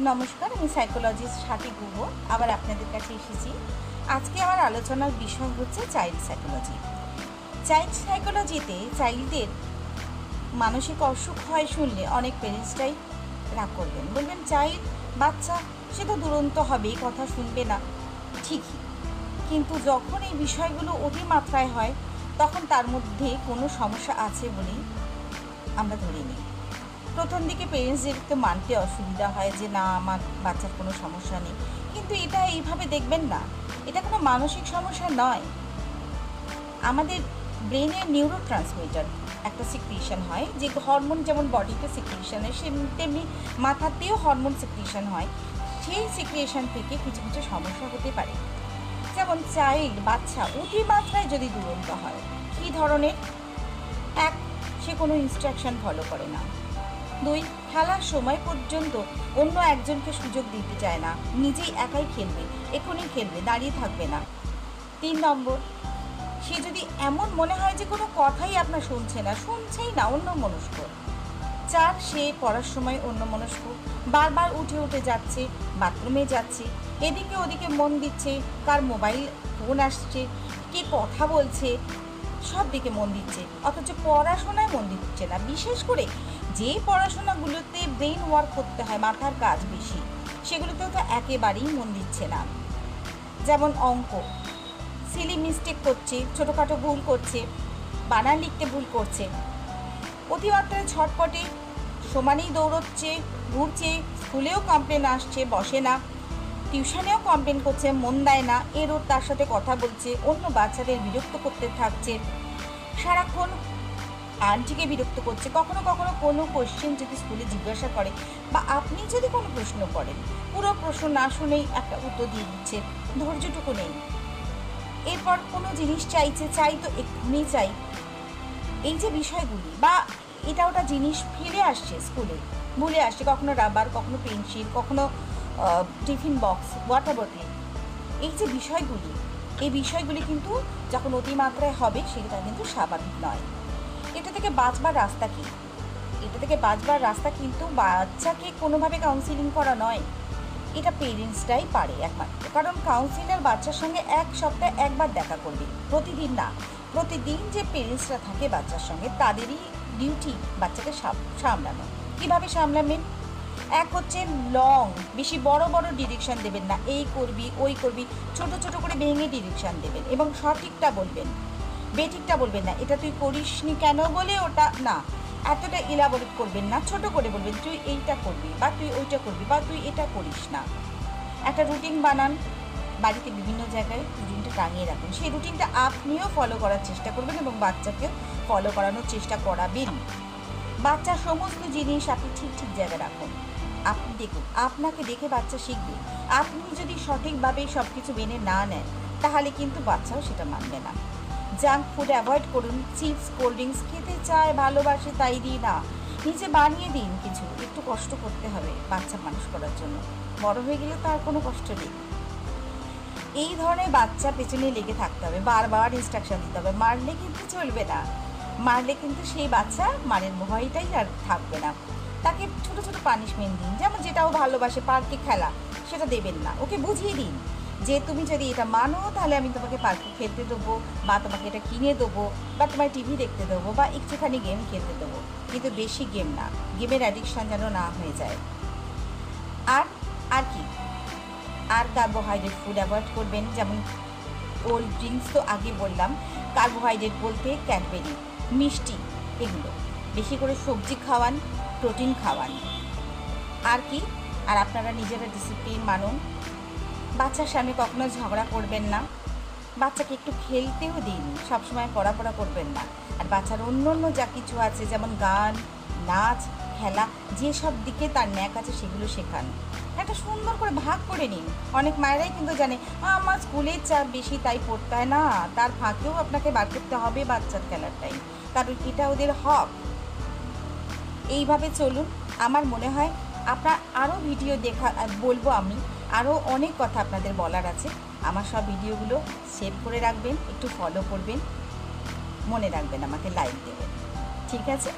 নমস্কার, আমি সাইকোলজিস্ট সাথী গুহ, আবার আপনাদের কাছে এসেছি। আজকে আমার আলোচনার বিষয় হচ্ছে চাইল্ড সাইকোলজি চাইল্ড সাইকোলজিতে চাইল্ডদের মানসিক অসুখ হয় শুনলে অনেক প্যারেন্টসটাই রাগ করবেন। বলবেন, চাইল্ড, বাচ্চা, সে তো দুরন্ত হবেই, কথা শুনবে না। ঠিকই। কিন্তু যখন এই বিষয়গুলো অতিমাত্রায় হয়, তখন তার মধ্যে কোনো সমস্যা আছে বলেই আমরা ধরে নিই। প্রথম দিকে পেরেন্টসদের তো মানতে অসুবিধা হয় যে, না, আমার বাচ্চার কোনো সমস্যা নেই। কিন্তু এটা এইভাবে দেখবেন না। এটা কোনো মানসিক সমস্যা নয়। আমাদের ব্রেনের নিউরো ট্রান্সমিটার একটা সিক্রিয়েশন হয়, যে হরমোন যেমন বডিতে সিক্রিয়েশন হয় সে তেমনি মাথাতেও হরমোন সিক্রিয়েশন হয়। সেই সিক্রিয়েশন থেকে কিছু কিছু সমস্যা হতে পারে। যেমন চাইল্ড বাচ্চা অতিমাত্রায় যদি দুরন্ত হয়, কী ধরনের? এক, সে কোনো ইনস্ট্রাকশন ফলো করে না। দুই, খেলার সময় পর্যন্ত অন্য একজনকে সুযোগ দিতে চায় না। নিজেই একাই খেলবে, এখনই খেলবে, দাঁড়িয়ে থাকবে না। তিন নম্বর, সে যদি এমন মনে হয় যে কোনো কথাই আপনার শুনছে না, শুনছেই না অন্য মনস্ক। চার, সে পড়ার সময় অন্য মনস্ক। বারবার উঠে উঠে যাচ্ছে, বাথরুমে যাচ্ছে, এদিকে ওদিকে মন দিচ্ছে, কার মোবাইল, ফোন আসছে, কে কথা বলছে সব দিকে মন দিচ্ছে, অথচ পড়াশোনায় মন দিচ্ছে না। বিশেষ করে যে পড়াশোনাগুলোতে ব্রেন ওয়ার্ক করতে হয়, মাথার কাজ বেশি, সেগুলোতেও তো একেবারেই মন দিচ্ছে না। যেমন অঙ্ক সিলি মিস্টেক করছে, ছোটোখাটো ভুল করছে বানান লিখতে ভুল করছে। অতিমাত্রায় ছটপটে সমানেই দৌড়চ্ছে, ঘুরছে, স্কুলেও কমপ্লেন আসছে, বসে না। টিউশনেও কমপ্লেন করছে মন দেয় না এর ওর তার সাথে কথা বলছে, অন্য বাচ্চাদের বিরক্ত করতে থাকছে। সারাক্ষণ আন্টিকে বিরক্ত করছে, কখনো কখনো কোনো কোশ্চেন যদি স্কুলে জিজ্ঞাসা করে, বা আপনি যদি কোনো প্রশ্ন করেন, পুরো প্রশ্ন না শুনেই একটা উত্তর দিয়ে দিচ্ছে, ধৈর্যটুকু নেই। এরপর কোনো জিনিস চাইছে, চাই তো এক্ষুনি চাই। এই যে বিষয়গুলি, বা এটা ওটা জিনিস ফিরে আসছে স্কুলে ভুলে আসছে, কখনো রাবার কখনো পেন্সিল কখনো টিফিন বক্স ওয়াটার বোতল এই যে বিষয়গুলি, এই বিষয়গুলি কিন্তু যখন অতিমাত্রায় হবে, সেটা কিন্তু স্বাভাবিক নয়। এটা থেকে বাঁচবার রাস্তা কি? এটা থেকে বাঁচবার রাস্তা কিন্তু বাচ্চাকে কোনোভাবে কাউন্সিলিং করা নয়। এটা পেরেন্টসটাই পারে একমাত্র। কারণ কাউন্সিলার বাচ্চার সঙ্গে এক সপ্তাহে একবার দেখা করবে, প্রতিদিন না। প্রতিদিন যে পেরেন্টসরা থাকে বাচ্চার সঙ্গে, তাদেরই ডিউটি বাচ্চাকে সামলানো। কীভাবে সামলাবেন? এক হচ্ছে লং বেশি বড় বড় ডিরেকশন দেবেন না, এই করবি, ওই করবি, ছোট ছোট করে ভেঙে ডিরেকশন দেবেন এবং সঠিকটা বলবেন, বেঠিকটা বলবেন না, এটা তুই করিসনি কেন বলে ওটা, না, এতটা ইলাবোরেট করবেন না, ছোট করে বলবেন, তুই এইটা করবি বা তুই ওইটা করবি বা তুই এটা করিস না। একটা রুটিন বানান, বাড়িতে বিভিন্ন জায়গায় রুটিনটা টাঙিয়ে রাখুন, সেই রুটিনটা আপনিও ফলো করার চেষ্টা করবেন এবং বাচ্চাকেও ফলো করানোর চেষ্টা করাবেন বাচ্চার সমস্ত জিনিস আপনি ঠিক ঠিক জায়গায় রাখুন। আপনি দেখুন, আপনাকে দেখে বাচ্চা শিখবে। আপনি যদি সঠিকভাবে সব কিছু মেনে না নেন, তাহলে কিন্তু বাচ্চাও সেটা মানবে না। জাঙ্ক ফুড অ্যাভয়েড করুন, চিপস, কোল্ড ড্রিঙ্কস খেতে চায়, ভালোবাসে, তাই দিই না। নিজে বানিয়ে দিন কিছু, একটু কষ্ট করতে হবে বাচ্চা মানুষ করার জন্য। বড় হয়ে গেলে তার কোনো কষ্ট নেই। এই ধরনের বাচ্চা পেছনে লেগে থাকতে হবে, বারবার ইনস্ট্রাকশন দিতে হবে। মারলে কিন্তু চলবে না। মারলে কিন্তু সেই বাচ্চা মারের ভয়টাই আর থাকবে না। তাকে ছোট ছোট পানিশমেন্ট দিন। যেমন যেটাও ভালোবাসে, পার্কে খেলা, সেটা দেবেন না। ওকে বুঝিয়ে দিন যে তুমি যদি এটা মানো, তাহলে আমি তোমাকে পার্কে খেলতে দেবো বা তোমাকে এটা কিনে দেবো বা তোমার টিভি দেখতে দেবো বা একটুখানি গেম খেলতে দেবো। কিন্তু বেশি গেম না। গেমের অ্যাডিকশান যেন না হয়ে যায়। আর আর কি? আর কার্বোহাইড্রেট ফুড অ্যাভয়েড করবেন। যেমন কোল্ড ড্রিঙ্কস তো আগে বললাম। কার্বোহাইড্রেট বলতে ক্যাডবেরি মিষ্টি, এগুলো। বেশি করে সবজি খাওয়ান। প্রোটিন খাওয়ান। আর কি? আর আপনারা নিজেরা ডিসিপ্লিন মানুন। বাচ্চার সামনে কখনো ঝগড়া করবেন না। বাচ্চাকে একটু খেলতেও দিন। সবসময় পড়াপড়া করবেন না। আর বাচ্চার অন্য অন্য যা কিছু আছে, যেমন গান, নাচ, খেলা, যেসব দিকে তার ন্যাক আছে সেগুলো শেখান। একটা সুন্দর করে ভাগ করে নিন। অনেক মায়েরাই কিন্তু জানে, আমার স্কুলের চাপ বেশি, তাই পড়তে হয় না। তার ফাঁকেও আপনাকে বার করতে হবে বাচ্চার খেলার টাইম কারণ এটা ওদের হক। এইভাবে চলুন। আমার মনে হয় আপনার আরও ভিডিও দেখা, বলব আমি, আরও অনেক কথা আপনাদের বলার আছে। আমার সব ভিডিওগুলো সেভ করে রাখবেন, একটু ফলো করবেন। মনে রাখবেন, আমাকে লাইক দেবেন। ঠিক আছে?